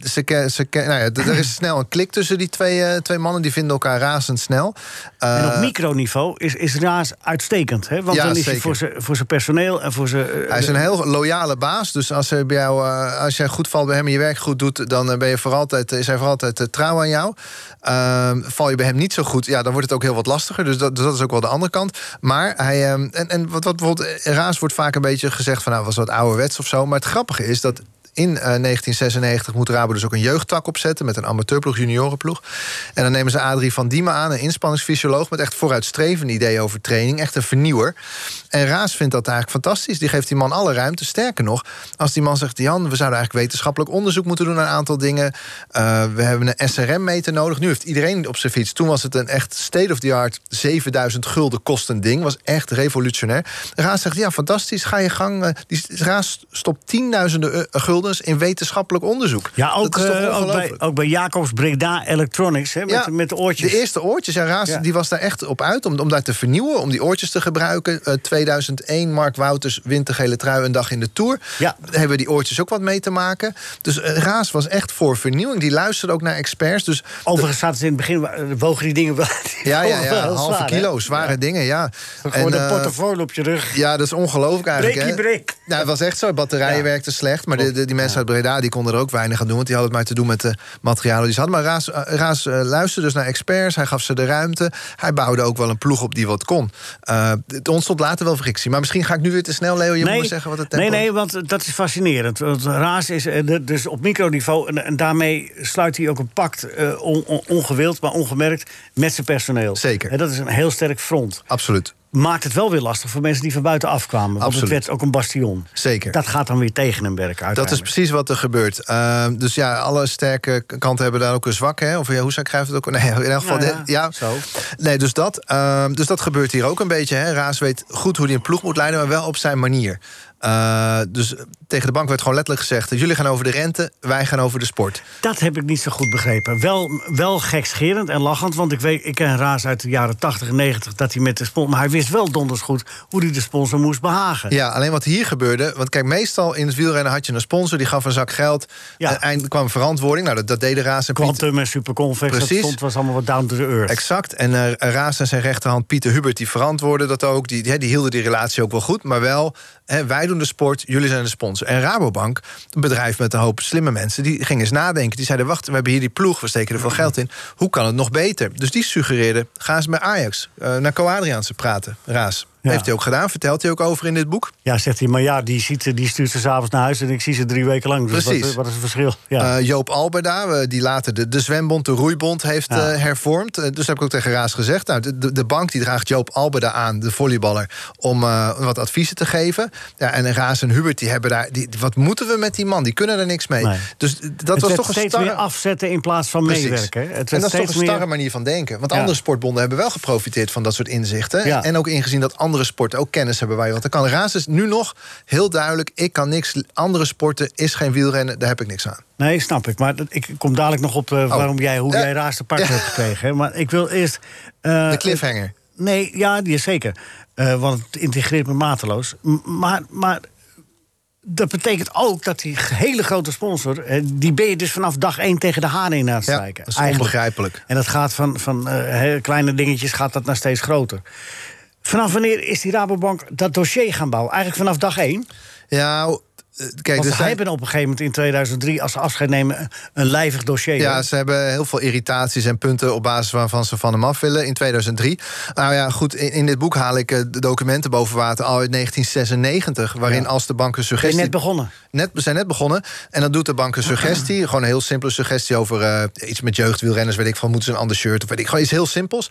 Eh, ze ze nou ja, er is snel een klik tussen die twee, eh, twee mannen. Die vinden elkaar razendsnel. Eh, en op microniveau is, is Raas uitstekend. Hè? Want Ja, dan is hij zeker. voor zijn, voor zijn personeel en voor zijn... eh, Hij is een heel loyale baas. Dus als, hij bij jou, eh, als jij goed valt bij hem en je werk goed doet... dan eh, ben je voor altijd, is hij voor altijd eh, trouw aan jou. Ehm, val je bij hem niet zo goed, ja, dan wordt het ook heel wat lastiger. Dus dat, dus dat is ook wel de andere kant. Maar hij... ehm, en, en wat, wat bijvoorbeeld... eh, Raas wordt vaak een beetje gezegd van... nou, was wat ouderwets of zo. Maar het grappige is dat in eh, 1996 moet Rabo dus ook een jeugdtak opzetten... met een amateurploeg, juniorenploeg. En dan nemen ze Adrie van Diemen aan, een inspanningsfysioloog... met echt vooruitstrevende ideeën over training, echt een vernieuwer. En Raas vindt dat eigenlijk fantastisch. Die geeft die man alle ruimte. Sterker nog, als die man zegt... Jan, we zouden eigenlijk wetenschappelijk onderzoek moeten doen... naar een aantal dingen. Uh, we hebben een SRM-meter nodig. Nu heeft iedereen op zijn fiets. Toen was het een echt state-of-the-art 7000 gulden kostend ding. Was echt revolutionair. Raas zegt, ja, fantastisch, ga je gang. Uh, die Raas stopt tienduizenden uh, in wetenschappelijk onderzoek. Ja, ook, uh, ook, bij, ook bij Jacobs Breda Electronics, hè, met, ja, met de oortjes. De eerste oortjes, ja, Raas Ja. die was daar echt op uit om, om daar te vernieuwen, om die oortjes te gebruiken. Uh, 2001, Mark Wouters, wintergele trui, een dag in de Tour. Ja. Daar hebben die oortjes ook wat mee te maken. Dus uh, Raas was echt voor vernieuwing. Die luisterde ook naar experts. Dus Overigens zaten ze in het begin, eh, wogen die dingen wel. die ja, ja, ja, wel halve zwaar, kilo, zware dingen, ja. Gewoon een eh, portefeuille op je rug. Ja, dat is ongelooflijk eigenlijk. Breekie hè. breek. Nou, het was echt zo. Batterijen werkten slecht. Maar de, de- die mensen uit Breda die konden er ook weinig aan doen. Want die hadden het maar te doen met de materialen die ze hadden. Maar Raas, eh, Raas eh, luisterde dus naar experts. Hij gaf ze de ruimte. Hij bouwde ook wel een ploeg op die wat kon. Eh, het ontstond later wel frictie. Maar misschien ga ik nu weer te snel, Leo. Je moet me zeggen wat het tempo nee, nee, want dat is fascinerend. Want Raas is dus op microniveau... En, en daarmee sluit hij ook een pact, on- on- ongewild, maar ongemerkt... met zijn personeel. Zeker. En dat is een heel sterk front. Absoluut. Maakt het wel weer lastig voor mensen die van buiten afkwamen. Want Absoluut. het werd ook een bastion. Zeker. Dat gaat dan weer tegen hem werken Dat is precies wat er gebeurt. Uh, dus ja, alle sterke kanten hebben daar ook een zwak. Hè? Of ja, hoe zou ik het ook? Nee, in elk geval. Ja, ja, zo. Nee, dus dat, uh, dus dat gebeurt hier ook een beetje. Hè? Raas weet goed hoe hij een ploeg moet leiden, maar wel op zijn manier. Uh, dus tegen de bank werd gewoon letterlijk gezegd: jullie gaan over de rente, wij gaan over de sport. Dat heb ik niet zo goed begrepen. Wel, wel gekscherend en lachend, want ik, weet, ik ken Raas uit de jaren 80 en 90... dat hij met de sponsor... maar hij wist wel donders goed hoe hij de sponsor moest behagen. Ja, alleen wat hier gebeurde. Want kijk, meestal in het wielrennen had je een sponsor die gaf een zak geld. Ja. Ja. Eind kwam verantwoording. Nou, dat, dat deden Raas en Piet. Quantum en Superconvex, dat Precies. stond, was allemaal wat down to the earth. Exact. En uh, Raas en zijn rechterhand Pieter Hubert die verantwoordden dat ook. Die, die, die hielden die relatie ook wel goed. Maar wel, hè, wij doen de sport, jullie zijn de sponsor. En Rabobank, een bedrijf met een hoop slimme mensen, die gingen eens nadenken. Die zeiden: Wacht, we hebben hier die ploeg, we steken er veel geld in. Hoe kan het nog beter? Dus die suggereerden: ga eens met Ajax uh, naar Co-Adriaanse praten, Raas. Ja. Heeft hij ook gedaan, vertelt hij ook over in dit boek. Ja, zegt hij, maar ja, die, ziet, die stuurt ze s'avonds naar huis... en ik zie ze drie weken lang. Dus Precies. Wat, wat is het verschil? Ja. Uh, Joop Alberda, die later de, de zwembond, de roeibond heeft ja. uh, hervormd. Uh, dus heb ik ook tegen Raas gezegd. Nou, de, de, bank die draagt Joop Alberda aan, de volleyballer... om wat adviezen te geven. Ja, en Raas en Hubert, die hebben daar... Die, wat moeten we met die man? Die kunnen er niks mee. Nee. Dus dat het was toch een steeds starre... meer afzetten in plaats van Precies. meewerken. Het en dat is toch een starre meer... manier van denken. Want andere sportbonden hebben wel geprofiteerd van dat soort inzichten. En ook ingezien dat andere sporten ook kennis hebben waar je wat aan kan. Is nu nog heel duidelijk: ik kan niks. Andere sporten is geen wielrennen, daar heb ik niks aan. Nee, snap ik. Maar ik kom dadelijk nog op uh, waarom jij, hoe Ja. jij Raas te Ja. hebt gekregen. hè. Maar ik wil eerst... uh, De cliffhanger. Nee, ja, die is zeker. Uh, want het integreert me mateloos. M- Maar, maar dat betekent ook dat die hele grote sponsor... eh, die ben je dus vanaf dag één tegen de haren in aan het Ja, strijken. dat is Eigenlijk. onbegrijpelijk. En dat gaat van, van eh, kleine dingetjes gaat dat naar steeds groter. Vanaf wanneer is die Rabobank dat dossier gaan bouwen? Eigenlijk vanaf dag één? Ja, kijk, Want dus ze hebben op een gegeven moment in 2003... als ze afscheid nemen, een lijvig dossier. Ja, ze hebben heel veel irritaties en punten op basis waarvan ze van hem af willen in 2003. Nou ja, goed, in, in dit boek haal ik eh, de documenten boven water al uit 1996, waarin Ja. als de bank een suggestie. net begonnen? Net, we zijn net begonnen. En dan doet de bank een suggestie. gewoon een heel simpele suggestie over eh, iets met jeugdwielrenners. Weet ik van, moeten ze een ander shirt? Of weet ik, gewoon iets heel simpels.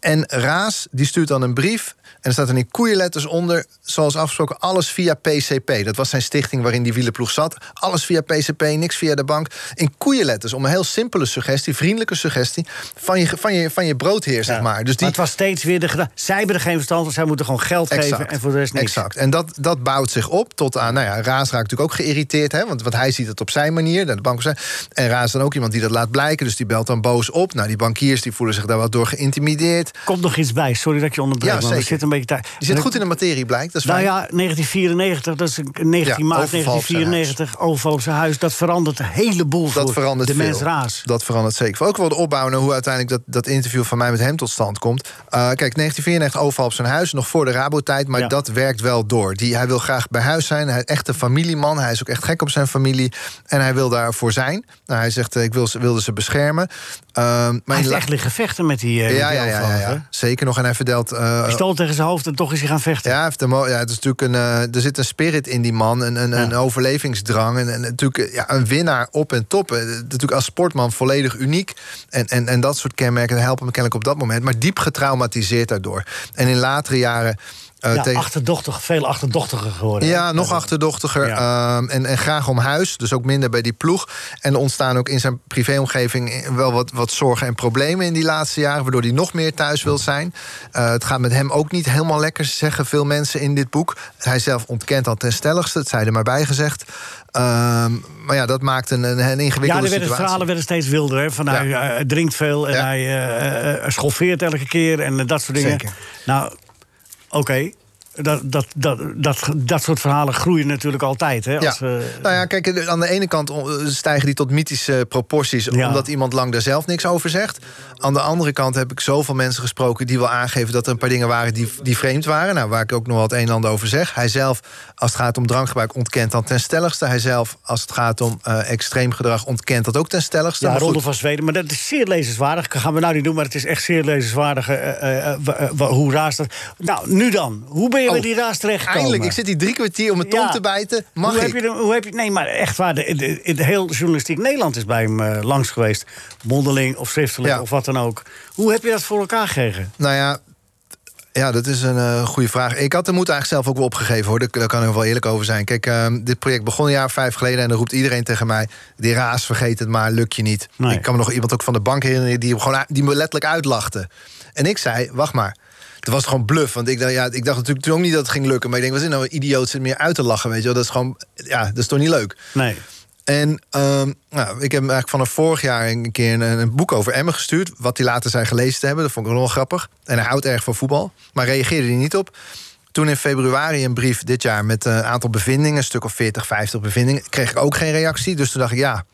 En Raas, die stuurt dan een brief. En er staat dan in koeienletters onder, zoals afgesproken, alles via PCP. Dat was zijn stichting waarin die wielenploeg zat. Alles via PCP, niks via de bank. In koeienletters, om een heel simpele suggestie, vriendelijke suggestie... van je, van je, van je broodheer, zeg maar. Dus die, Maar het was steeds weer de gedaan. Zij hebben er geen verstand van, zij moeten gewoon geld geven en voor de rest niks. Exact. En dat, dat bouwt zich op tot aan. Nou ja, Raas raakt natuurlijk ook geïrriteerd. Hè, want, want hij ziet het op zijn manier. De bank zijn, en Raas is dan ook iemand die dat laat blijken. Dus die belt dan boos op. Nou, die bankiers die voelen zich daar wat door geïntimideerd. Komt nog iets bij, sorry dat ik je onderbreek. Ja, maar zitten een beetje daar. Je zit goed in de materie, blijkt. Dat is Nou fijn. ja, 1994, dat is een- 19 Ja, maart overval op zijn 1994, overval op zijn huis. Dat verandert een heleboel dat voor verandert de veel. mens raas. Dat verandert zeker. Ook wel de opbouw naar hoe uiteindelijk dat, dat interview van mij met hem tot stand komt. Uh, kijk, 1994 overval op zijn huis, nog voor de Rabotijd, maar Ja. dat werkt wel door. Die, hij wil graag bij huis zijn. Hij is echt een familieman. Hij is ook echt gek op zijn familie. En hij wil daarvoor zijn. Nou, hij zegt, eh, ik wil, ze- wilde ze beschermen. Um, maar Hij heeft echt liggen vechten met die, eh, ja, ja, ja, ja, zeker nog. En hij vertelt. uh, Pistool tegen zijn hoofd en toch is hij gaan vechten. ja, hij heeft een ja, het is natuurlijk een, er zit een spirit in die man. Een, een, een overlevingsdrang. En, en natuurlijk ja, een winnaar op en top. Eh, Natuurlijk als sportman volledig uniek. En, en, en dat soort kenmerken helpen me kennelijk op dat moment. Maar diep getraumatiseerd daardoor. En in latere jaren. Eh, ja, tegen- achterdochtig, veel achterdochtiger geworden. ja, nog achterdochtiger. Ja. ehm, en, en graag om huis. Dus ook minder bij die ploeg. En er ontstaan ook in zijn privéomgeving wel wat, wat zorgen en problemen in die laatste jaren. Waardoor hij nog meer thuis wil zijn. Eh, het gaat met hem ook niet helemaal lekker, zeggen veel mensen in dit boek. Hij zelf ontkent al ten stelligste. Het zij er maar bij gezegd. Ehm, maar ja, dat maakt een, een, Ja, ingewikkelde er werden situatie. verhalen werden steeds wilder. Hè? Van hij Ja. eh, drinkt veel en Ja. hij eh, schoffeert elke keer en dat soort dingen. Zeker. Nou, oké. Dat, dat, dat, dat, dat soort verhalen groeien natuurlijk altijd. Hè? Ja. Als, eh, nou ja, kijk, eh, aan de ene kant eh, stijgen die tot mythische proporties... Ja. omdat iemand lang daar zelf niks over zegt. Aan de andere kant heb ik zoveel mensen gesproken... die wel aangeven dat er een paar dingen waren die, die vreemd waren. Nou, waar ik ook nog wel het een en ander over zeg. Hij zelf, als het gaat om drankgebruik, ontkent dan ten stelligste. Hij zelf, als het gaat om eh, extreem gedrag, ontkent dat ook ten stelligste. ja, Ronde van Zweden. Maar dat is zeer lezenswaardig. Dat gaan we nou niet doen, maar het is echt zeer lezenswaardig. eh, eh, eh, wa- eh, wa- hoe raast dat? Nou, nu dan. Hoe ben je bij Oh, die raas? Eindelijk, ik zit hier drie kwartier om mijn tong Ja. te bijten. Mag hoe ik? Heb je, de- hoe heb je, nee, maar echt waar. De, de, de, heel journalistiek Nederland is bij hem eh, langs geweest. Mondeling of schriftelijk Ja. of wat dan ook. Hoe heb je dat voor elkaar gekregen? Nou ja, ja, dat is een eh, goede vraag. Ik had de moed eigenlijk zelf ook wel opgegeven, hoor. Daar, daar kan ik wel eerlijk over zijn. Kijk, ehm, dit project begon een jaar vijf geleden... en dan roept iedereen tegen mij... die raas, vergeet het maar, lukt je niet. Nee. Ik kan me nog iemand ook van de bank herinneren... die, hem gewoon, die me letterlijk uitlachte. En ik zei, wacht maar. Het was gewoon bluff, want ik dacht, ja, ik dacht natuurlijk toen ook niet dat het ging lukken. Maar ik denk, wat is nou een idioot zit meer uit te lachen, weet je wel. Dat is gewoon, ja, dat is toch niet leuk. Nee. En ehm, nou, ik heb eigenlijk vanaf vorig jaar een keer een, een boek over Emmen gestuurd. Wat hij later zijn gelezen te hebben. Dat vond ik wel grappig. En hij houdt erg van voetbal. Maar reageerde hij niet op. Toen in februari een brief dit jaar met een aantal bevindingen. Een stuk of 40, 50 bevindingen. Kreeg ik ook geen reactie. Dus toen dacht ik, ja,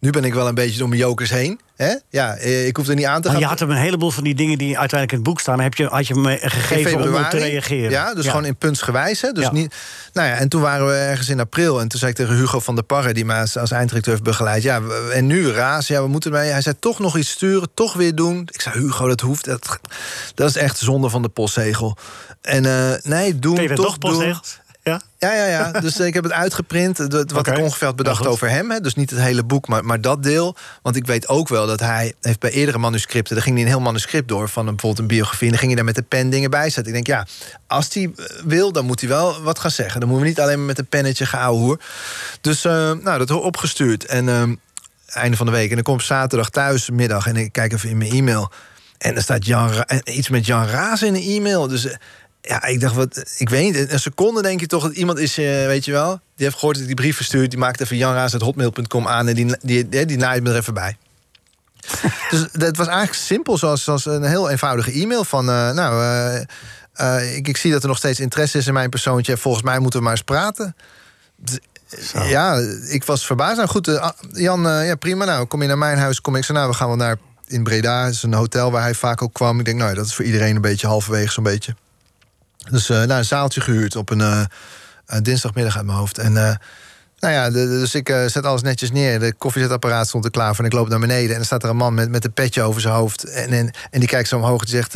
nu ben ik wel een beetje door mijn jokers heen. Hè? Ja, eh, ik hoef er niet aan te Maar gaan. je had hem een heleboel van die dingen die uiteindelijk in het boek staan... Heb je, had je hem eh, gegeven om te reageren. Ja, dus gewoon in puntsgewijs. Hè? Dus Ja. niet, nou ja, en toen waren we ergens in april. En toen zei ik tegen Hugo van der Parre, die mij als, als einddirecteur heeft begeleid. Ja, en nu raas, ja, we moeten mee. Hij zei toch nog iets sturen, toch weer doen. Ik zei, Hugo, dat hoeft. Dat, dat is echt zonde van de postzegel. En eh, nee, doen, toch toch, doen. Ja? Ja, ja, ja. Dus eh, ik heb het uitgeprint. Wat ik ongeveer had bedacht Nou, goed. over hem. Hè. Dus niet het hele boek, maar, maar dat deel. Want ik weet ook wel dat hij heeft bij eerdere manuscripten... daar ging hij een heel manuscript door van een, bijvoorbeeld een biografie... en dan ging hij daar met de pen dingen bij zetten. Ik denk, ja, als hij eh, wil, dan moet hij wel wat gaan zeggen. Dan moeten we niet alleen maar met een pennetje gaan hoer. Dus eh, nou, dat opgestuurd. En einde van de week. En dan kom ik zaterdag thuis, middag... en ik kijk even in mijn e-mail... En er staat Jan iets met Jan Raas in een e-mail. Dus ja, ik dacht, wat, ik weet niet. Een seconde denk je toch dat iemand is, eh, weet je wel... die heeft gehoord dat ik die brief verstuurd... die maakt even janraas.hotmail.com aan... en die, die, die, die naait me er even bij. dus het was eigenlijk simpel, zoals, zoals een heel eenvoudige e-mail van... eh, nou, eh, ik, ik zie dat er nog steeds interesse is in mijn persoontje... volgens mij moeten we maar eens praten. Dus, Ja, ik was verbaasd. Nou goed, eh, Jan, ja, prima. Nou, kom je naar mijn huis, kom ik zo. Nou, we gaan wel naar in Breda. Dat is een hotel waar hij vaak ook kwam. Ik denk, nou, dat is voor iedereen een beetje halverwege zo'n beetje. Dus eh, nou, een zaaltje gehuurd op een eh, dinsdagmiddag uit mijn hoofd. En eh, nou ja, dus ik zet alles netjes neer. De koffiezetapparaat stond er klaar voor. En ik loop naar beneden. En er staat er een man met, met een petje over zijn hoofd. En, en, en die kijkt zo omhoog en zegt...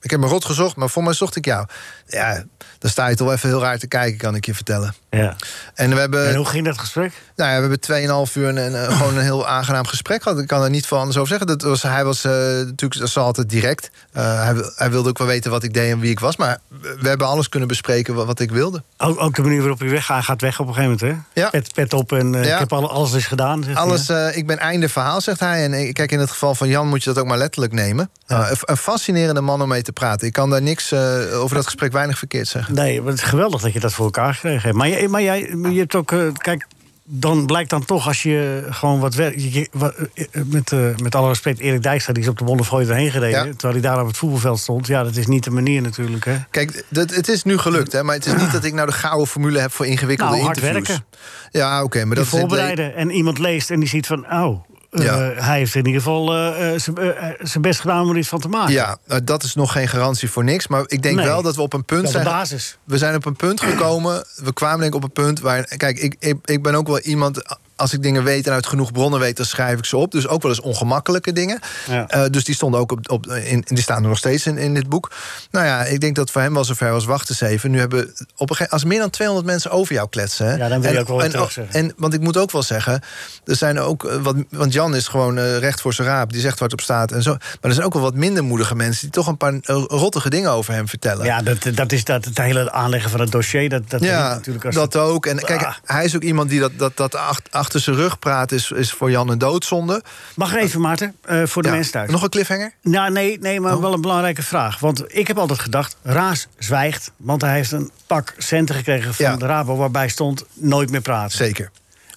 ik heb me rot gezocht, maar voor mij zocht ik jou. Ja, dan sta je toch even heel raar te kijken, kan ik je vertellen. Ja. En we hebben... En hoe ging dat gesprek? Nou ja, we hebben 2,5 uur een, een, eh, gewoon een heel aangenaam gesprek gehad. Ik kan er niet veel anders over zeggen. Dat was, hij was eh, natuurlijk dat is altijd direct. Eh, hij, wil- hij wilde ook wel weten wat ik deed en wie ik was. Maar we hebben alles kunnen bespreken wat, wat ik wilde. Ook, ook de manier waarop je weggaat, hij gaat weg op een gegeven moment, hè? Ja. Pet, pet op en Ja. ik heb alle, alles is gedaan. zegt hij, Alles, ik ben einde verhaal, zegt hij. En kijk, in het geval van Jan moet je dat ook maar letterlijk nemen. Een, een fascinerende man om mee te praten. Ik kan daar niks over dat gesprek weinig verkeerd zeggen. Nee, maar het is geweldig dat je dat voor elkaar gekregen hebt. Maar, maar jij, je hebt ook, eh, kijk, dan blijkt dan toch als je gewoon wat werkt. wat, eh, met, eh, met alle respect, Erik Dijkstra, die is op de Wonderfooi erheen gereden. Ja. Terwijl hij daar op het voetbalveld stond. Ja, dat is niet de manier natuurlijk. Hè? Kijk, dat, het is nu gelukt, hè, maar het is niet dat ik nou de gouden formule heb voor ingewikkelde Nou, hard interviews. werken. Ja, oké, maar dat Je is voorbereiden en iemand leest en die ziet van, oh, eh, Ja. hij heeft in ieder geval eh, eh, zijn eh, best gedaan om er iets van te maken. Ja, dat is nog geen garantie voor niks. Maar ik denk Nee. wel dat we op een punt Dat zijn. basis. We zijn op een punt gekomen. We kwamen denk ik op een punt waar. Kijk, ik, ik, ik ben ook wel iemand. Als ik dingen weet en uit genoeg bronnen weet, dan schrijf ik ze op. Dus ook wel eens ongemakkelijke dingen. Ja. Eh, dus die stonden ook op, op in, die staan er nog steeds in, in dit boek. Nou ja, ik denk dat voor hem wel zover was wachten eens even. Nu hebben op een gegeven als meer dan 200 mensen over jou kletsen. Hè, Ja, dan wil je en, ook wel en, terugzeggen. en want ik moet ook wel zeggen, er zijn ook eh, wat, want Jan is gewoon eh, recht voor zijn raap, die zegt wat op staat en zo. Maar er zijn ook wel wat minder moedige mensen die toch een paar rottige dingen over hem vertellen. Ja, dat, dat is dat, het hele aanleggen van het dossier. Dat, dat Ja, natuurlijk als dat ook. En kijk, Ah. hij is ook iemand die dat, dat, dat ach- achter zijn rug praat, is, is voor Jan een doodzonde. Mag even, Maarten, eh, voor de Ja. mensen thuis. Nog een cliffhanger? Nou, nee, nee, maar wel een belangrijke vraag. Want ik heb altijd gedacht, Raas zwijgt... want hij heeft een pak centen gekregen van Ja. de Rabo... waarbij stond nooit meer praten. Zeker.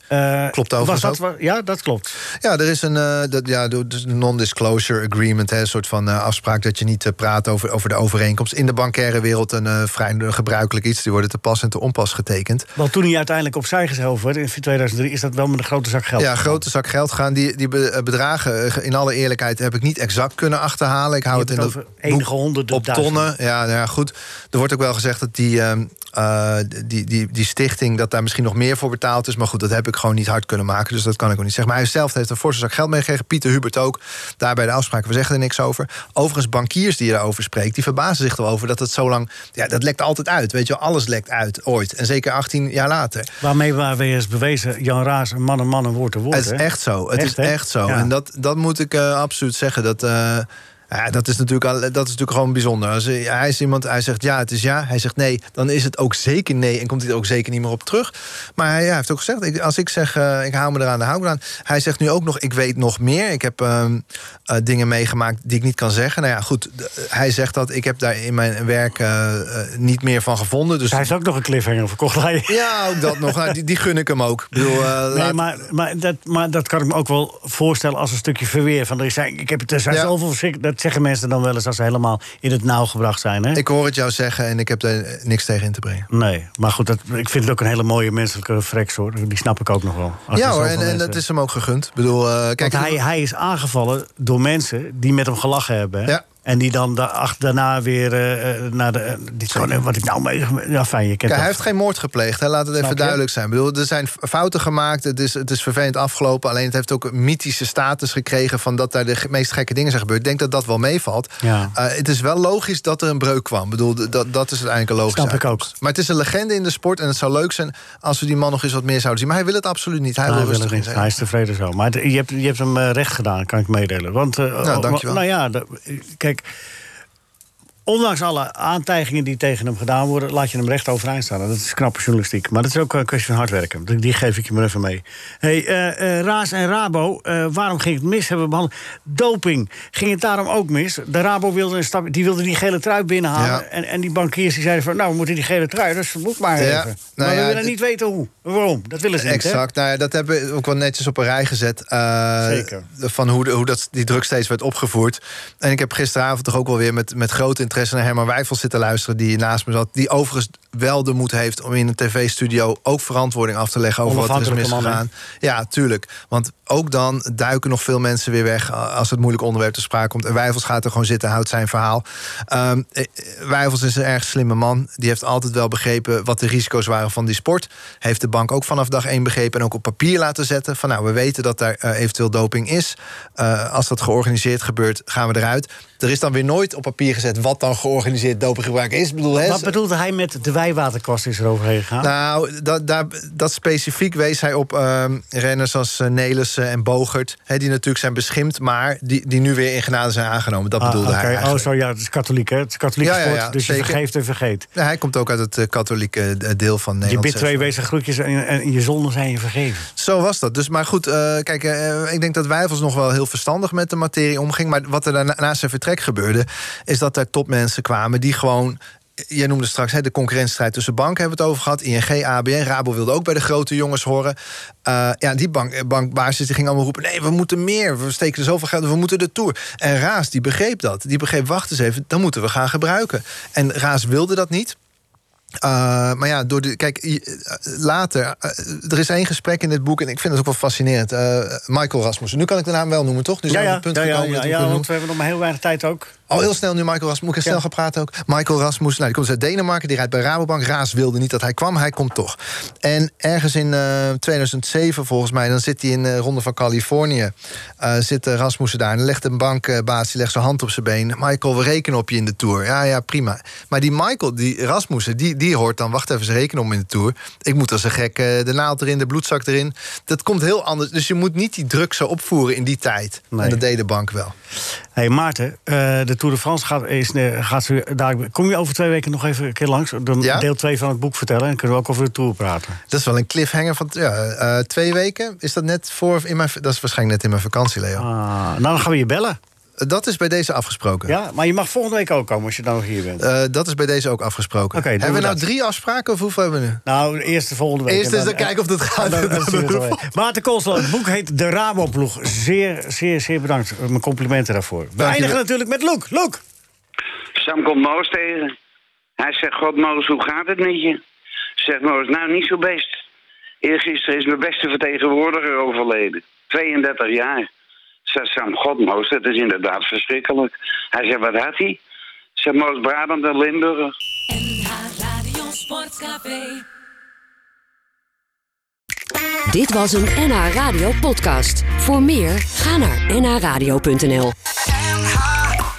Eh, Klopt was overigens dat, wa- Ja, dat klopt. Ja, er is een eh, dat, ja, dus een non-disclosure agreement, hè, een soort van eh, afspraak dat je niet praat over, over de overeenkomst. In de bankaire wereld een vrij gebruikelijk iets. Die worden te pas en te onpas getekend. Want toen hij uiteindelijk opzij geschoven werd in 2003... is dat wel met een grote zak geld. Ja, grote zak geld gaan. Die, die be- bedragen, in alle eerlijkheid, heb ik niet exact kunnen achterhalen. Ik hou het in het over enige honderden op duizenden. tonnen. Ja, nou ja, goed. Er wordt ook wel gezegd dat die, ehm, eh, die, die, die stichting... dat daar misschien nog meer voor betaald is. Maar goed, dat heb ik gewoon niet hard kunnen maken. Dus dat kan ik ook niet zeggen. Maar hij zelf heeft een forse zak geld meegekregen. Pieter Hubert ook. Daar bij de afspraken, we zeggen er niks over. Overigens, bankiers die je daarover spreekt... die verbazen zich erover dat het zo lang... Ja, dat lekt altijd uit. Weet je alles lekt uit, ooit. En zeker 18 jaar later. Waarmee we weer eens bewezen... Jan Raas, een man, een man, een woord, een woord. Het is hè? echt zo. Het Echt, is echt zo. Ja. En dat, dat moet ik eh, absoluut zeggen. Dat, eh, ja, dat, is natuurlijk, al- dat is natuurlijk gewoon bijzonder. Als hij is iemand, hij zegt ja, het is ja. Hij zegt nee, dan is het ook zeker nee. En komt hij er ook zeker niet meer op terug. Maar hij, ja, hij heeft ook gezegd, ik, als ik zeg, eh, ik hou me eraan, dan hou ik me eraan. Hij zegt nu ook nog, ik weet nog meer. Ik heb ehm, eh, dingen meegemaakt die ik niet kan zeggen. Nou ja, goed, d- hij zegt dat. Ik heb daar in mijn werk eh, eh, niet meer van gevonden. Dus Hij heeft ook nog een cliffhanger verkocht. Hij. ja, ook dat nog. Nou, die, die gun ik hem ook. Ik bedoel, eh, Nee, laat- maar, maar, dat, maar dat kan ik me ook wel voorstellen als een stukje verweer. Van, er, zijn, ik heb het, er zijn Ja. zoveel Dat zeggen mensen dan wel eens als ze helemaal in het nauw gebracht zijn. Hè? Ik hoor het jou zeggen en ik heb er niks tegen in te brengen. Nee, maar goed, dat, ik vind het ook een hele mooie menselijke flex hoor. Die snap ik ook nog wel. Als ja hoor, en, en dat is hem ook gegund. Ik bedoel, eh, kijk, Want hij, hij is aangevallen door mensen die met hem gelachen hebben. hè? Ja. En die dan da- ach- daarna weer eh, eh, naar de. dit is gewoon, eh, wat ik nou mee. Ja, fijn, je kent Kijk, hij heeft geen moord gepleegd, hè? laat het even duidelijk zijn. Ik bedoel, er zijn fouten gemaakt, het is, het is vervelend afgelopen... alleen het heeft ook een mythische status gekregen... van dat daar de meest gekke dingen zijn gebeurd. Ik denk dat dat wel meevalt. Ja. Het is wel logisch dat er een breuk kwam. Ik bedoel, dat, dat is uiteindelijk een logische Snap ik ook. Maar het is een legende in de sport en het zou leuk zijn... als we die man nog eens wat meer zouden zien. Maar hij wil het absoluut niet. Hij, Hij, wil wil niet. in zijn. hij is tevreden zo. Maar je hebt, je hebt hem recht gedaan, kan ik meedelen. Want, dankjewel. Nou ja, de- kijk. Ondanks alle aantijgingen die tegen hem gedaan worden, laat je hem recht overeind staan. Dat is knappe journalistiek. Maar dat is ook een kwestie van hard werken. Die- geef ik je maar even mee. Hey, eh, eh, Raas en Rabo, eh, waarom ging het mis? Hebben we behandeld. Doping, ging het daarom ook mis? De Rabo wilde, een stap, die, wilde die gele trui binnenhalen. Ja. En, en die bankiers die zeiden van, nou, we moeten die gele trui, dus moet maar Ja, even. nou maar we ja, willen niet weten hoe. Waarom? Dat willen ze niet, hè? Exact. Nou dat hebben we ook wel netjes op een rij gezet. Zeker. Van hoe, de- hoe dat, die druk steeds werd opgevoerd. En ik heb gisteravond toch ook wel weer met, met groot interesse naar Herman Wijfels zitten luisteren. Die naast me zat. Die overigens wel de moed heeft om in een tv-studio ook verantwoording af te leggen over wat er is misgegaan. Ja, tuurlijk. Want ook dan duiken nog veel mensen weer weg als het moeilijk onderwerp te sprake komt. En Wijfels gaat er gewoon zitten, houdt zijn verhaal. Eh, Wijfels is een erg slimme man. Die heeft altijd wel begrepen wat de risico's waren van die sport. Heeft de bank ook vanaf dag één begrepen en ook op papier laten zetten. Van nou, we weten dat daar eh, eventueel doping is. Eh, als dat georganiseerd gebeurt, gaan we eruit. Er is dan weer nooit op papier gezet wat dan georganiseerd dopinggebruik is. Ik bedoel, hè, Wat bedoelde hij met de wijwaterkwast is er overheen gegaan? nou, dat, daar, dat specifiek wees hij op ehm, renners als eh, Nelissen en Bogert. Hè, die natuurlijk zijn beschimd, maar die, die nu weer in genade zijn aangenomen. Dat Ah, bedoelde hij Oh, eigenlijk. zo ja, het is katholiek, hè? Het is katholiek Ja, sport, ja, dus je vergeeft en vergeet. Ja, hij komt ook uit het eh, katholieke eh, deel van Je Nederland. bidt twee wezen groetjes en, en je zonden zijn je vergeven. Zo was dat. Dus, maar goed, eh, kijk, ik denk dat Wijfels nog wel heel verstandig met de materie omging. Maar wat er daarna- na zijn vertrek gebeurde, is dat er topmensen kwamen die gewoon. Jij noemde straks hè, de concurrentiestrijd tussen banken, hebben we het over gehad. ING, ABN, Rabo wilde ook bij de grote jongens horen. Eh, ja, die bank, bankbasis die ging allemaal roepen: nee, we moeten meer. We steken er zoveel geld we moeten de tour. En Raas, die begreep dat. Die begreep, wacht eens even, dan moeten we gaan gebruiken. En Raas wilde dat niet. Uh, maar ja, door de, kijk, later, uh, er is één gesprek in dit boek... en ik vind het ook wel fascinerend. Michael Rasmussen. Nu kan ik de naam wel noemen, toch? Nu Ja, ja, ja, ja, ja, ja, want we hebben nog maar heel weinig tijd ook. Oh, heel snel nu Michael Rasmussen. Moet ik snel gaan praten ook? Michael Rasmussen, nou, die komt uit Denemarken. Die rijdt bij Rabobank. Raas wilde niet dat hij kwam. Hij komt toch. En ergens in eh, 2007, volgens mij... dan zit hij in de Ronde van Californië. eh, zit eh, Rasmussen daar. En dan legt een bankbaas die legt zijn hand op zijn been. Michael, we rekenen op je in de Tour. Ja, ja, prima. Maar die Michael, die Rasmussen, die, die hoort dan... wacht even, ze rekenen op me in de Tour. Ik moet als een gek eh, de naald erin, de bloedzak erin. Dat komt heel anders. Dus je moet niet die druk zo opvoeren in die tijd. Nee. En dat deed de bank wel. Hey, Maarten, eh, de Tour de France gaat, is, eh, gaat ze, daar, kom je over twee weken nog even een keer langs? Dan Ja? deel 2 van het boek vertellen en kunnen we ook over de Tour praten. Dat is wel een cliffhanger van ja, eh, twee weken. Is dat net voor in mijn. Dat is waarschijnlijk net in mijn vakantie, Leo. Ah, nou, dan gaan we je bellen. Eh, Dat is bij deze afgesproken. Ja, maar je mag volgende week ook komen als je dan nog hier bent. Eh, dat is bij deze ook afgesproken. Hebben we we nou drie afspraken of hoeveel hebben we nu? nou, eerst de volgende week. Eerst en eens dan kijken of dat gaat. dan- dan. Maarten Koolsel, het boek heet De Rabo-ploeg. Zeer, zeer, zeer bedankt. Mijn complimenten daarvoor. We eindigen natuurlijk met Loek. Loek! Sam komt Moos tegen. Hij zegt, god Moos, hoe gaat het met je? Zegt Moos, nou niet zo best. Eergisteren is mijn beste vertegenwoordiger overleden. 32 jaar. Zegt Sam, god Moos, dat is inderdaad verschrikkelijk. Hij zegt, wat had hij? Zegt Moos, Brabant en Limburg. NH Radio Sportcafé. Dit was een NH Radio podcast. Voor meer, ga naar nhradio.nl.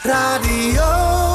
Radio.